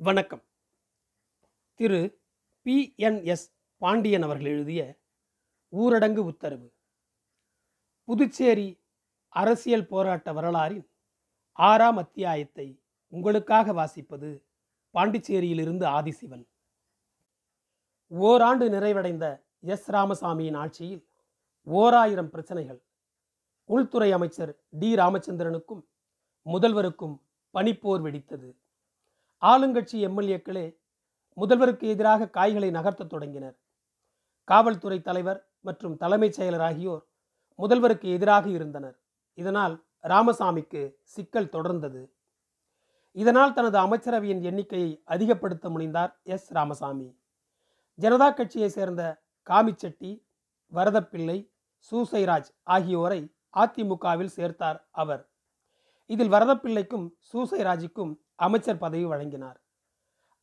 வணக்கம். Thiru P. N. S. Pandian அவர்கள் எழுதிய ஊரடங்கு உத்தரவு. புதுச்சேரி அரசியல் போராட்ட வரலாறின் ஆறாம் அத்தியாயத்தை உங்களுக்காக வாசிப்பது பாண்டிச்சேரியிலிருந்து ஆதிசிவன். ஓராண்டு நிறைவடைந்த எஸ். ராமசாமியின் ஆட்சியில் ஓராயிரம் பிரச்சனைகள். உள்துறை அமைச்சர் டி. ராமச்சந்திரனுக்கும் முதல்வருக்கும் பனிப்போர் வெடித்தது. ஆளுங்கட்சி எம்எல்ஏக்களே முதல்வருக்கு எதிராக காய்களை நகர்த்தத் தொடங்கினர். காவல்துறை தலைவர் மற்றும் தலைமைச் செயலர் ஆகியோர் முதல்வருக்கு எதிராக இருந்தனர். இதனால் ராமசாமிக்கு சிக்கல் தொடர்ந்தது. இதனால் தனது அமைச்சரவையின் எண்ணிக்கையை அதிகப்படுத்த முனைந்தார் எஸ். ராமசாமி. ஜனதா கட்சியை சேர்ந்த காமிச்செட்டி வரதப்பிள்ளை சூசைராஜ் ஆகியோரை அதிமுகவில் சேர்த்தார் அவர். இதில் வரதப்பிள்ளைக்கும் சூசைராஜுக்கும் அமைச்சர் பதவி வழங்கினார்.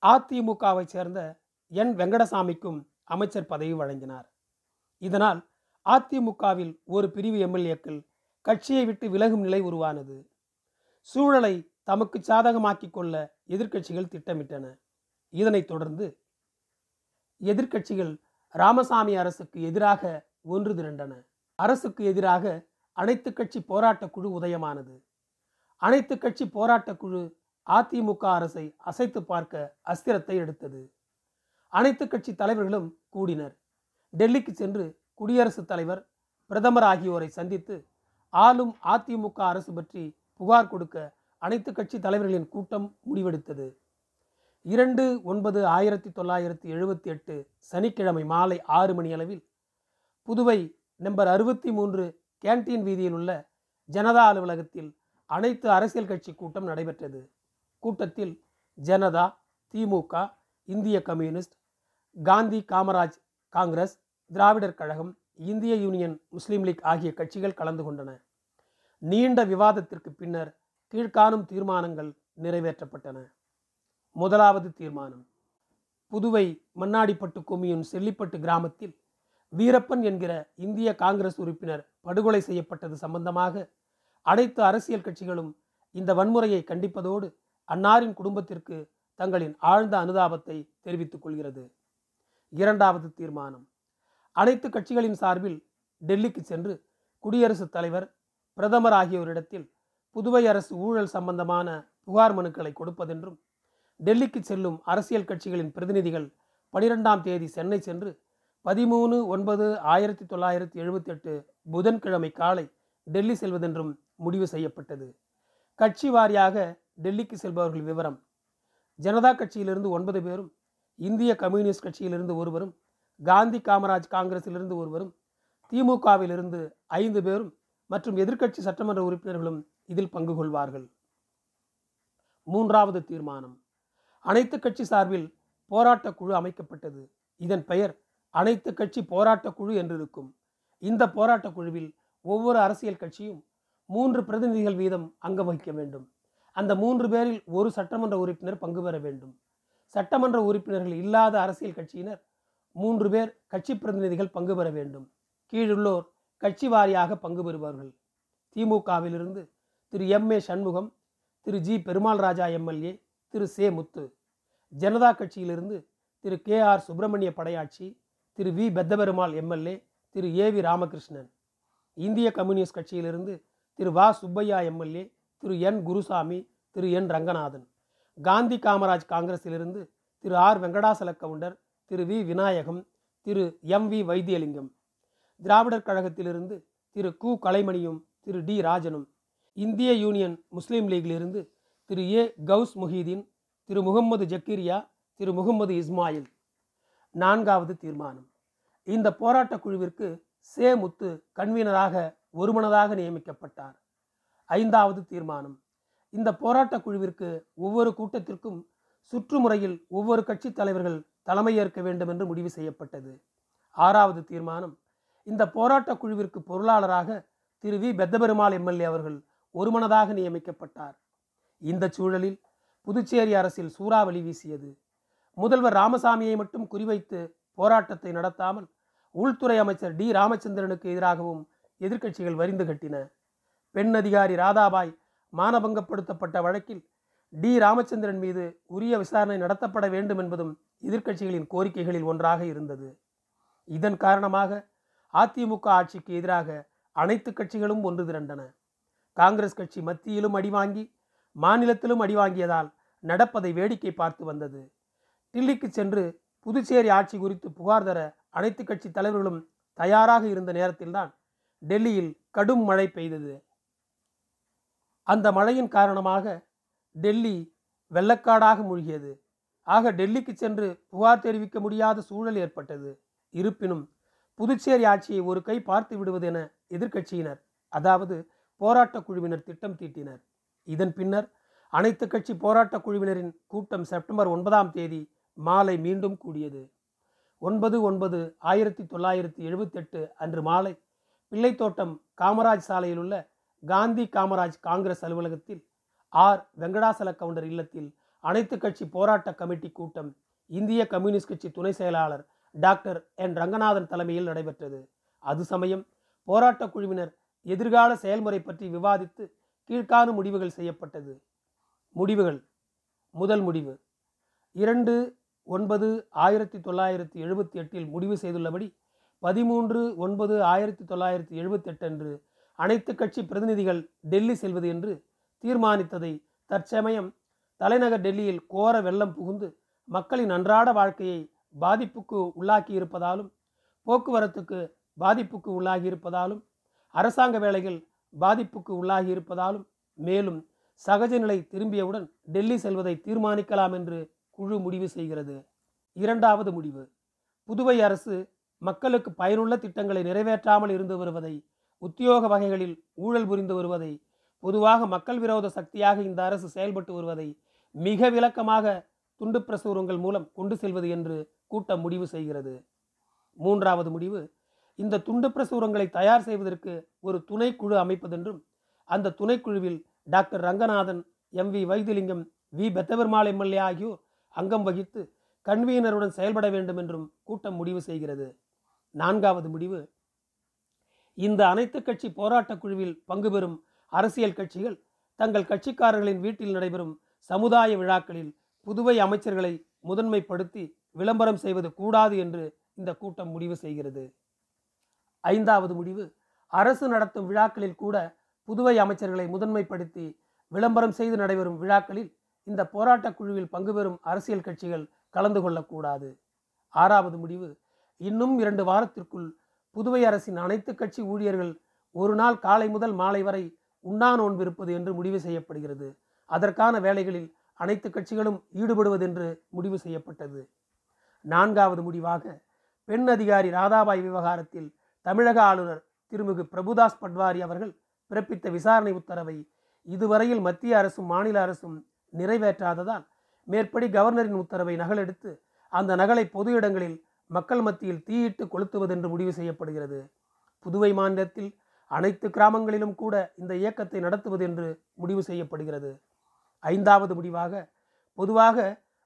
அதிமுகவை சேர்ந்த என் வெங்கடசாமிக்கும் அமைச்சர் பதவி வழங்கினார். இதனால் அதிமுகவில் ஒரு பிரிவு எம்எல்ஏக்கள் கட்சியை விட்டு விலகும் நிலை உருவானது. சூழலை தமக்கு சாதகமாக்கிக் கொள்ள எதிர்க்கட்சிகள் திட்டமிட்டன. இதனைத் தொடர்ந்து எதிர்க்கட்சிகள் ராமசாமி அரசுக்கு எதிராக ஒன்று திரண்டன. அரசுக்கு எதிராக அனைத்து கட்சி போராட்டக்குழு உதயமானது. அனைத்து கட்சி போராட்டக்குழு அதிமுக அரசை அசைத்து பார்க்க அஸ்திரத்தை எடுத்தது. அனைத்து கட்சி தலைவர்களும் கூடினர். டெல்லிக்கு சென்று குடியரசுத் தலைவர் பிரதமர் ஆகியோரை சந்தித்து ஆளும் அதிமுக அரசு பற்றி புகார் கொடுக்க அனைத்து கட்சி தலைவர்களின் கூட்டம் முடிவெடுத்தது. இரண்டு ஒன்பது ஆயிரத்தி தொள்ளாயிரத்தி எழுபத்தி எட்டு சனிக்கிழமை மாலை ஆறு மணி அளவில் புதுவை நம்பர் அறுபத்தி மூன்று கேன்டீன் வீதியில் உள்ள ஜனதா அலுவலகத்தில் அனைத்து அரசியல் கட்சி கூட்டம் நடைபெற்றது. கூட்டத்தில் ஜனதா திமுக இந்திய கம்யூனிஸ்ட் காந்தி காமராஜ் காங்கிரஸ் திராவிடர் கழகம் இந்திய யூனியன் முஸ்லீம் லீக் ஆகிய கட்சிகள் கலந்து கொண்டன. நீண்ட விவாதத்திற்கு பின்னர் கீழ்காணும் தீர்மானங்கள் நிறைவேற்றப்பட்டன. முதலாவது தீர்மானம். புதுவை மண்ணாடிப்பட்டு கொம்யூன் செல்லிப்பட்டு கிராமத்தில் வீரப்பன் என்கிற இந்திய காங்கிரஸ் உறுப்பினர் படுகொலை செய்யப்பட்டது சம்பந்தமாக அனைத்து அரசியல் கட்சிகளும் இந்த வன்முறையை கண்டிப்பதோடு அன்னாரின் குடும்பத்திற்கு தங்களின் ஆழ்ந்த அனுதாபத்தை தெரிவித்துக் கொள்கிறது. இரண்டாவது தீர்மானம். அனைத்து கட்சிகளின் சார்பில் டெல்லிக்கு சென்று குடியரசுத் தலைவர் பிரதமர் ஆகியோரிடத்தில் புதுவை அரசு ஊழல் சம்பந்தமான புகார் மனுக்களை கொடுப்பதென்றும் டெல்லிக்கு செல்லும் அரசியல் கட்சிகளின் பிரதிநிதிகள் பனிரெண்டாம் தேதி சென்னை சென்று பதிமூணு ஒன்பது ஆயிரத்தி தொள்ளாயிரத்தி எழுபத்தி எட்டு புதன்கிழமை காலை டெல்லி செல்வதென்றும் முடிவு செய்யப்பட்டது. கட்சி வாரியாக டெல்லிக்கு செல்பவர்கள் விவரம். ஜனதா கட்சியிலிருந்து ஒன்பது பேரும் இந்திய கம்யூனிஸ்ட் கட்சியிலிருந்து ஒருவரும் காந்தி காமராஜ் காங்கிரஸிலிருந்து ஒருவரும் திமுகவிலிருந்து ஐந்து பேரும் மற்றும் எதிர்க்கட்சி சட்டமன்ற உறுப்பினர்களும் இதில் பங்கு கொள்வார்கள். மூன்றாவது தீர்மானம். அனைத்து கட்சி சார்பில் போராட்ட குழு அமைக்கப்பட்டது. இதன் பெயர் அனைத்து கட்சி போராட்ட குழு என்றிருக்கும். இந்த போராட்ட குழுவில் ஒவ்வொரு அரசியல் கட்சியும் மூன்று பிரதிநிதிகள் வீதம் அங்கம் வகிக்க வேண்டும். அந்த மூன்று பேரில் ஒரு சட்டமன்ற உறுப்பினர் பங்கு பெற வேண்டும். சட்டமன்ற உறுப்பினர்கள் இல்லாத அரசியல் கட்சியினர் மூன்று பேர் கட்சி பிரதிநிதிகள் பங்கு பெற வேண்டும். கீழுள்ளோர் கட்சி வாரியாக பங்கு பெறுவார்கள். திமுகவிலிருந்து Thiru M A Shanmugam Thiru G Perumal Raja MLA Thiru Se Muthu Janata கட்சியிலிருந்து Thiru K R Subramania Padayachi Thiru V Pethaperumal MLA Thiru A V Ramakrishnan. இந்திய கம்யூனிஸ்ட் கட்சியிலிருந்து Thiru Va Subbaiah MLA Thiru N Gurusamy Thiru N Ranganathan. Gandhi Kamaraj காங்கிரஸிலிருந்து Thiru R Venkatachala Gounder Thiru V Vinayagam Thiru M V Vaithialingam. Dravidar கழகத்திலிருந்து Thiru கு கலைமணியும் Thiru D ராஜனும். இந்திய union Muslim லீகிலிருந்து Thiru A Ghouse Muhideen Thiru Mohammed Zakaria Thiru Mohammed Ismail. நான்காவது தீர்மானம். இந்த போராட்ட குழுவிற்கு சே முத்து கன்வீனராக ஒருமனதாக நியமிக்கப்பட்டார். ஐந்தாவது தீர்மானம். இந்த போராட்ட குழுவிற்கு ஒவ்வொரு கூட்டத்திற்கும் சுற்றுமுறையில் ஒவ்வொரு கட்சி தலைவர்கள் தலைமையேற்க வேண்டும் என்று முடிவு செய்யப்பட்டது. ஆறாவது தீர்மானம் இந்த போராட்ட குழுவிற்கு பொருளாளராக திரு வி. பெத்தபெருமாள் எம்எல்ஏ அவர்கள் ஒருமனதாக நியமிக்கப்பட்டார். இந்த சூழலில் புதுச்சேரி அரசில் சூறாவளி வீசியது. முதல்வர் ராமசாமியை மட்டும் குறிவைத்து போராட்டத்தை நடத்தாமல் உள்துறை அமைச்சர் டி. ராமச்சந்திரனுக்கு எதிராகவும் எதிர்க்கட்சிகள் வரிந்து கட்டின. பெண் அதிகாரி ராதாபாய் மானபங்கப்படுத்தப்பட்ட வழக்கில் டி. ராமச்சந்திரன் மீது உரிய விசாரணை நடத்தப்பட வேண்டும் என்பதும் எதிர்க்கட்சிகளின் கோரிக்கைகளில் ஒன்றாக இருந்தது. இதன் காரணமாக அதிமுக ஆட்சிக்கு எதிராக அனைத்து கட்சிகளும் ஒன்று திரண்டன. காங்கிரஸ் கட்சி மத்தியிலும் அடிவாங்கி மாநிலத்திலும் அடிவாங்கியதால் நடப்பதை வேடிக்கை பார்த்து வந்தது. டில்லிக்கு சென்று புதுச்சேரி ஆட்சி குறித்து புகார் தர அனைத்து கட்சி தலைவர்களும் தயாராக இருந்த நேரத்தில்தான் டெல்லியில் கடும் மழை பெய்தது. அந்த மழையின் காரணமாக டெல்லி வெள்ளக்காடாக மூழ்கியது. ஆக டெல்லிக்கு சென்று புகார் தெரிவிக்க முடியாத சூழல் ஏற்பட்டது. இருப்பினும் புதுச்சேரி ஆட்சியை ஒரு கை பார்த்து விடுவது என எதிர்க்கட்சியினர் அதாவது போராட்டக் குழுவினர் திட்டம் தீட்டினர். இதன் பின்னர் அனைத்து கட்சி போராட்டக் குழுவினரின் கூட்டம் செப்டம்பர் ஒன்பதாம் தேதி மாலை மீண்டும் கூடியது. ஒன்பது ஒன்பது ஆயிரத்தி தொள்ளாயிரத்தி எழுபத்தெட்டு அன்று மாலை பிள்ளைத்தோட்டம் காமராஜ் சாலையில் உள்ள காந்தி காமராஜ் காங்கிரஸ் அலுவலகத்தில் ஆர். வெங்கடாசல கவுண்டர் இல்லத்தில் அனைத்து கட்சி போராட்ட கமிட்டி கூட்டம் இந்திய கம்யூனிஸ்ட் கட்சி துணை செயலாளர் டாக்டர் என். ரங்கநாதன் தலைமையில் நடைபெற்றது. அது சமயம் போராட்டக் குழுவினர் எதிர்கால செயல்முறை பற்றி விவாதித்து கீழ்காணும் முடிவுகள் செய்யப்பட்டது. முடிவுகள். முதல் முடிவு. இரண்டு ஒன்பது ஆயிரத்தி தொள்ளாயிரத்தி எழுபத்தி எட்டில் முடிவு செய்துள்ளபடி பதிமூன்று ஒன்பது ஆயிரத்தி தொள்ளாயிரத்தி எழுபத்தி எட்டு அன்று அனைத்து கட்சி பிரதிநிதிகள் டெல்லி செல்வது என்று தீர்மானித்ததை தற்சமயம் தலைநகர் டெல்லியில் கோர வெள்ளம் புகுந்து மக்களின் அன்றாட வாழ்க்கையை பாதிப்புக்கு உள்ளாக்கி இருப்பதாலும் போக்குவரத்துக்கு பாதிப்புக்கு உள்ளாகி இருப்பதாலும் அரசாங்க வேலைகள் பாதிப்புக்கு உள்ளாகி இருப்பதாலும் மேலும் சகஜ நிலை திரும்பியவுடன் டெல்லி செல்வதை தீர்மானிக்கலாம் என்று குழு முடிவு செய்கிறது. இரண்டாவது முடிவு புதுவை அரசு மக்களுக்கு பயனுள்ள திட்டங்களை நிறைவேற்றாமல் இருந்து வருவதை உத்தியோக வகைகளில் ஊழல் புரிந்து வருவதை பொதுவாக மக்கள் விரோத சக்தியாக இந்த அரசு செயல்பட்டு வருவதை மிக விளக்கமாக துண்டு பிரசுரங்கள் மூலம் கொண்டு செல்வது என்று கூட்டம் முடிவு செய்கிறது. மூன்றாவது முடிவு இந்த துண்டு பிரசுரங்களை தயார் செய்வதற்கு ஒரு துணைக்குழு அமைப்பதென்றும் அந்த துணைக்குழுவில் doctor Ranganathan M V Vaithilingam V Pethaperumal MLA ஆகியோர் அங்கம் வகித்து கன்வீனருடன் செயல்பட வேண்டும் என்றும் கூட்டம் முடிவு செய்கிறது. நான்காவது முடிவு இந்த அனைத்து கட்சி போராட்டக் குழுவில் பங்கு பெறும் அரசியல் கட்சிகள் தங்கள் கட்சிக்காரர்களின் வீட்டில் நடைபெறும் சமுதாய விழாக்களில் புதுவை அமைச்சர்களை முதன்மைப்படுத்தி விளம்பரம் செய்வது கூடாது என்று இந்த கூட்டம் முடிவு செய்கிறது. ஐந்தாவது முடிவு அரசு நடத்தும் விழாக்களில் கூட புதுவை அமைச்சர்களை முதன்மைப்படுத்தி விளம்பரம் செய்து நடைபெறும் விழாக்களில் இந்த போராட்டக் குழுவில் பங்கு பெறும் அரசியல் கட்சிகள் கலந்து கொள்ளக்கூடாது. ஆறாவது முடிவு இன்னும் இரண்டு வாரத்திற்குள் புதுவை அரசின் அனைத்து கட்சி ஊழியர்கள் ஒரு நாள் காலை முதல் மாலை வரை உண்ணா நோன்பு இருப்பது என்று முடிவு செய்யப்படுகிறது. அதற்கான வேலைகளில் அனைத்து கட்சிகளும் ஈடுபடுவதென்று முடிவு செய்யப்பட்டது. நான்காவது முடிவாக பெண் அதிகாரி ராதாபாய் விவகாரத்தில் தமிழக ஆளுநர் திருமிகு பிரபுதாஸ் பட்வாரி அவர்கள் பிறப்பித்த விசாரணை உத்தரவை இதுவரையில் மத்திய அரசும் மாநில அரசும் நிறைவேற்றாததால் மேற்படி கவர்னரின் உத்தரவை நகலெடுத்து அந்த நகலை பொது இடங்களில் மக்கள் மத்தியில் தீயிட்டு கொளுத்துவதென்று முடிவு செய்யப்படுகிறது. புதுவை மாநிலத்தில் அனைத்து கிராமங்களிலும் கூட இந்த இயக்கத்தை நடத்துவது என்று முடிவு செய்யப்படுகிறது. ஐந்தாவது முடிவாக பொதுவாக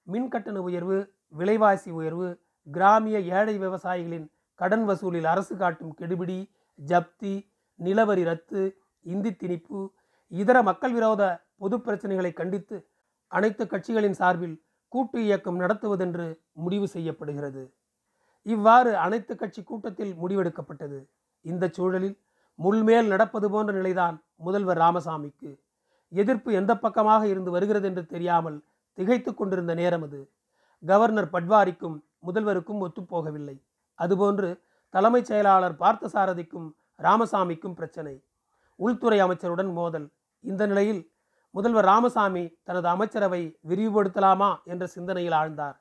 மின் கட்டண உயர்வு விலைவாசி உயர்வு கிராமிய ஏழை விவசாயிகளின் கடன் வசூலில் அரசு காட்டும் கெடுபிடி ஜப்தி நிலவரி ரத்து இந்தி திணிப்பு இதர மக்கள் விரோத பொது பிரச்சனைகளை கண்டித்து அனைத்து கட்சிகளின் சார்பில் கூட்டு இயக்கம் நடத்துவதென்று முடிவு செய்யப்படுகிறது. இவ்வாறு அனைத்து கட்சி கூட்டத்தில் முடிவெடுக்கப்பட்டது. இந்த சூழலில் முள்மேல் நடப்பது போன்ற நிலைதான் முதல்வர் ராமசாமிக்கு. எதிர்ப்பு எந்த பக்கமாக இருந்து வருகிறது என்று தெரியாமல் திகைத்து கொண்டிருந்த நேரம் அது. கவர்னர் பட்வாரிக்கும் முதல்வருக்கும் ஒத்துப்போகவில்லை. அதுபோன்று தலைமைச் செயலாளர் பார்த்தசாரதிக்கும் ராமசாமிக்கும் பிரச்சனை. உள்துறை அமைச்சருடன் மோதல். இந்த நிலையில் முதல்வர் ராமசாமி தனது அமைச்சரவை விரிவுபடுத்தலாமா என்ற சிந்தனையில் ஆழ்ந்தார்.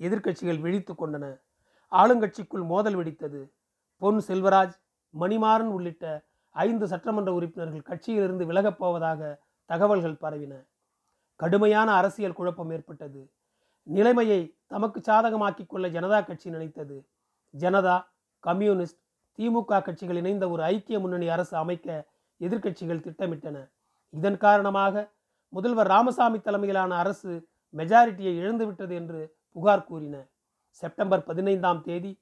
எதிர்க்கட்சிகள் விழித்து கொண்டன. ஆளுங்கட்சிக்குள் மோதல் வெடித்தது. பொன் செல்வராஜ் மணிமாறன் உள்ளிட்ட ஐந்து சட்டமன்ற உறுப்பினர்கள் கட்சியிலிருந்து விலகப் போவதாக தகவல்கள் பரவின. கடுமையான அரசியல் குழப்பம் ஏற்பட்டது. நிலைமையை தமக்கு சாதகமாக்கிக் கொள்ள ஜனதா கட்சி நினைத்தது. ஜனதா கம்யூனிஸ்ட் திமுக கட்சிகள் இணைந்த ஒரு ஐக்கிய முன்னணி அரசு அமைக்க எதிர்க்கட்சிகள் திட்டமிட்டன. இதன் காரணமாக முதல்வர் ராமசாமி தலைமையிலான அரசு மெஜாரிட்டியை இழந்துவிட்டது என்று புகார் கூறின. செப்டம்பர் பதினைந்தாம் தேதி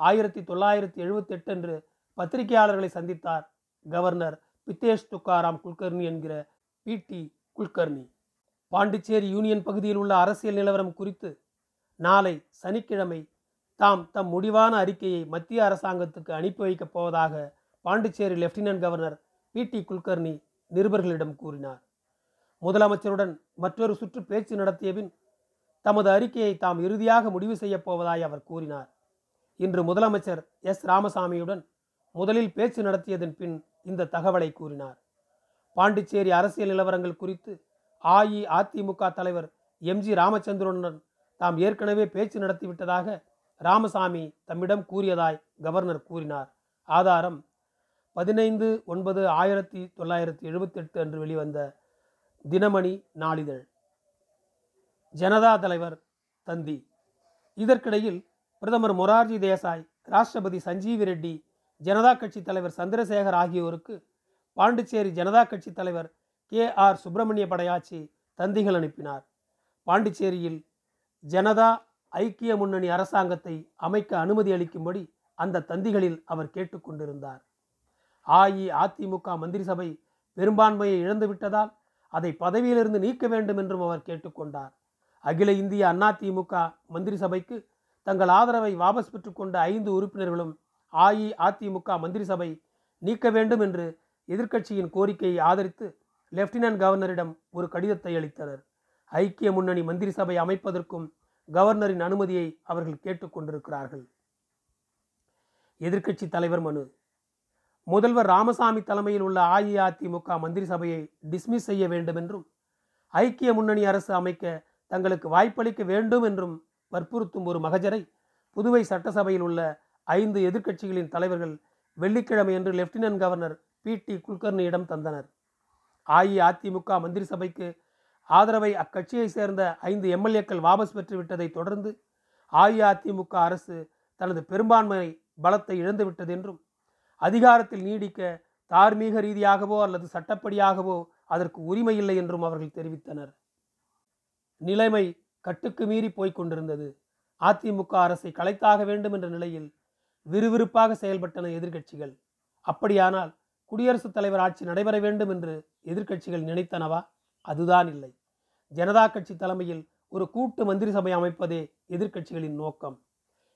ஆயிரத்தி தொள்ளாயிரத்தி எழுபத்தெட்டு அன்று பத்திரிகையாளர்களை சந்தித்தார் கவர்னர் பித்தேஷ் துக்காராம் குல்கர்னி என்கிற B D Kulkarni Pondicherry union பகுதியில் உள்ள அரசியல் நிலவரம் குறித்து நாளை சனிக்கிழமை தாம் தம் முடிவான அறிக்கையை மத்திய அரசாங்கத்துக்கு அனுப்பி வைக்கப் போவதாக Pondicherry lieutenant governor B D Kulkarni நிருபர்களிடம் கூறினார். முதலமைச்சருடன் மற்றொரு சுற்று பேச்சு நடத்திய பின் தமது அறிக்கையை தாம் இறுதியாக முடிவு செய்யப் போவதாய் அவர் கூறினார். இன்று முதலமைச்சர் எஸ். ராமசாமியுடன் முதலில் பேச்சு நடத்தியதன் பின் இந்த தகவலை கூறினார். பாண்டிச்சேரி அரசியல் நிலவரங்கள் குறித்து அஇஅதிமுக தலைவர் எம். ஜி. ராமச்சந்திரனுடன் தாம் ஏற்கனவே பேச்சு நடத்திவிட்டதாக ராமசாமி தம்மிடம் கூறியதாய் கவர்னர் கூறினார். ஆதாரம் பதினைந்து ஒன்பது ஆயிரத்தி தொள்ளாயிரத்தி எழுபத்தெட்டு அன்று வெளிவந்த தினமணி நாளிதழ். ஜனதா தலைவர் தந்தி. இதற்கிடையில் பிரதமர் மொரார்ஜி தேசாய் ராஷ்டிரபதி சஞ்சீவி ரெட்டி ஜனதா கட்சி தலைவர் சந்திரசேகர் ஆகியோருக்கு பாண்டிச்சேரி ஜனதா கட்சி தலைவர் கே ஆர் சுப்பிரமணிய படையாச்சி தந்திகள் அனுப்பினார். பாண்டிச்சேரியில் ஜனதா ஐக்கிய முன்னணி அரசாங்கத்தை அமைக்க அனுமதி அளிக்கும்படி அந்த தந்திகளில் அவர் கேட்டுக்கொண்டிருந்தார் அஇஅதிமுக மந்திரி சபை பெரும்பான்மையை இழந்துவிட்டதால் அதை பதவியிலிருந்து நீக்க வேண்டும் என்றும் அவர் கேட்டுக்கொண்டார் அகில இந்திய அதிமுக மந்திரி சபைக்கு தங்கள் ஆதரவை வாபஸ் பெற்றுக்கொண்ட ஐந்து உறுப்பினர்களும் அஇஅதிமுக மந்திரி சபை நீக்க வேண்டும் என்று எதிர்க்கட்சியின் கோரிக்கையை ஆதரித்து லெப்டினன்ட் கவர்னரிடம் ஒரு கடிதத்தை அளித்தனர். ஐக்கிய முன்னணி மந்திரி சபை அமைப்பதற்கும் கவர்னரின் அனுமதியை அவர்கள் கேட்டுக்கொண்டிருக்கிறார்கள் எதிர்க்கட்சி தலைவர் மனு. முதல்வர் ராமசாமி தலைமையில் உள்ள அஇஅதிமுக மந்திரி சபையை டிஸ்மிஸ் செய்ய வேண்டும் என்றும் ஐக்கிய முன்னணி அரசு அமைக்க தங்களுக்கு வாய்ப்பளிக்க வேண்டும் என்றும் வற்புறுத்தும் ஒரு மகஜரை புதுவை சட்டசபையில் உள்ள ஐந்து எதிர்க்கட்சிகளின் தலைவர்கள் வெள்ளிக்கிழமையன்று லெப்டினன்ட் கவர்னர் பி டி குல்கர்னியிடம் தந்தனர். அஇஅதிமுக மந்திரி சபைக்கு ஆதரவை அக்கட்சியை சேர்ந்த ஐந்து எம்எல்ஏக்கள் வாபஸ் பெற்றுவிட்டதை தொடர்ந்து அஇஅதிமுக அரசு தனது பெரும்பான்மை பலத்தை இழந்துவிட்டது என்றும் அதிகாரத்தில் நீடிக்க தார்மீக ரீதியாகவோ அல்லது சட்டப்படியாகவோ அதற்கு உரிமை இல்லை என்றும் அவர்கள் தெரிவித்தனர். நிலைமை கட்டுக்கு மீறி போய்க் கொண்டிருந்தது. அதிமுக அரசை கலைத்தாக வேண்டும் என்ற நிலையில் விறுவிறுப்பாக செயல்பட்டன எதிர்க்கட்சிகள். அப்படியானால் குடியரசுத் தலைவர் ஆட்சி நடைபெற வேண்டும் என்று எதிர்க்கட்சிகள் நினைத்தனவா? அதுதான் இல்லை. ஜனதா கட்சி தலைமையில் ஒரு கூட்டு மந்திரி சபை அமைப்பதே எதிர்க்கட்சிகளின் நோக்கம்.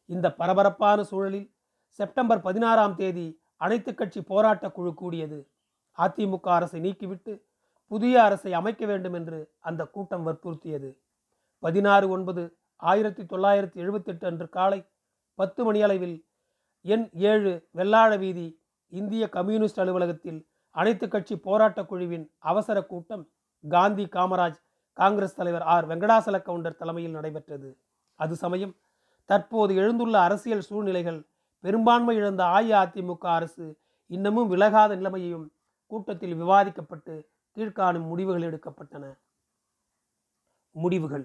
இந்த பரபரப்பான சூழலில் செப்டம்பர் பதினாறாம் தேதி அனைத்து கட்சி போராட்ட குழு கூடியது. அதிமுக அரசை நீக்கிவிட்டு புதிய அரசை அமைக்க வேண்டும் என்று அந்த கூட்டம் வற்புறுத்தியது. பதினாறு ஒன்பது ஆயிரத்தி தொள்ளாயிரத்தி எழுபத்தெட்டு அன்று காலை பத்து மணியளவில் எண் ஏழு வெள்ளாழ வீதி இந்திய கம்யூனிஸ்ட் அலுவலகத்தில் அனைத்து கட்சி போராட்டக் குழுவின் அவசர கூட்டம் காந்தி காமராஜ் காங்கிரஸ் தலைவர் ஆர். வெங்கடாசல கவுண்டர் தலைமையில் நடைபெற்றது. அது சமயம் தற்போது எழுந்துள்ள அரசியல் சூழ்நிலைகள் பெரும்பான்மை இழந்த அஇஅதிமுக அரசு இன்னமும் விலகாத நிலைமையையும் கூட்டத்தில் விவாதிக்கப்பட்டு கீழ்காணும் முடிவுகள் எடுக்கப்பட்டன. முடிவுகள்.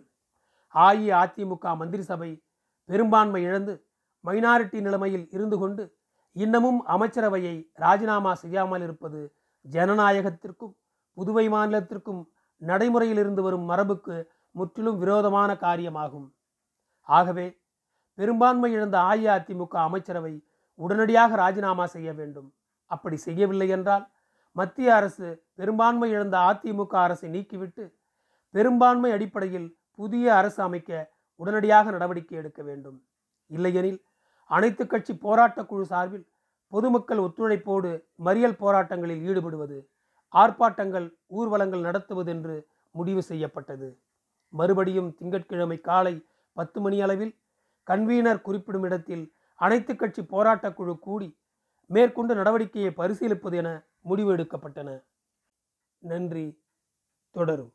அஇஅதிமுக மந்திரி சபை பெரும்பான்மை இழந்து மைனாரிட்டி நிலைமையில் இருந்து கொண்டு இன்னமும் அமைச்சரவையை ராஜினாமா செய்யாமல் இருப்பது ஜனநாயகத்திற்கும் புதுவை மாநிலத்திற்கும் நடைமுறையில் இருந்து வரும் மரபுக்கு முற்றிலும் விரோதமான காரியமாகும். ஆகவே பெரும்பான்மை இழந்த அஇஅதிமுக அமைச்சரவை உடனடியாக ராஜினாமா செய்ய வேண்டும். அப்படி செய்யவில்லை என்றால் மத்திய அரசு பெரும்பான்மை இழந்த அதிமுக அரசை நீக்கிவிட்டு பெரும்பான்மை அடிப்படையில் புதிய அரசு அமைக்க உடனடியாக நடவடிக்கை எடுக்க வேண்டும். இல்லையெனில் அனைத்து கட்சி போராட்ட குழு சார்பில் பொதுமக்கள் ஒத்துழைப்போடு மறியல் போராட்டங்களில் ஈடுபடுவது ஆர்ப்பாட்டங்கள் ஊர்வலங்கள் நடத்துவது என்று முடிவு செய்யப்பட்டது. மறுபடியும் திங்கட்கிழமை காலை பத்து மணி அளவில் கன்வீனர் குறிப்பிடும் இடத்தில் அனைத்து கட்சி போராட்டக் குழு கூடி மேற்கொண்டு நடவடிக்கையை பரிசீலிப்பது என முடிவு எடுக்கப்பட்டன நன்றி. தொடரும்.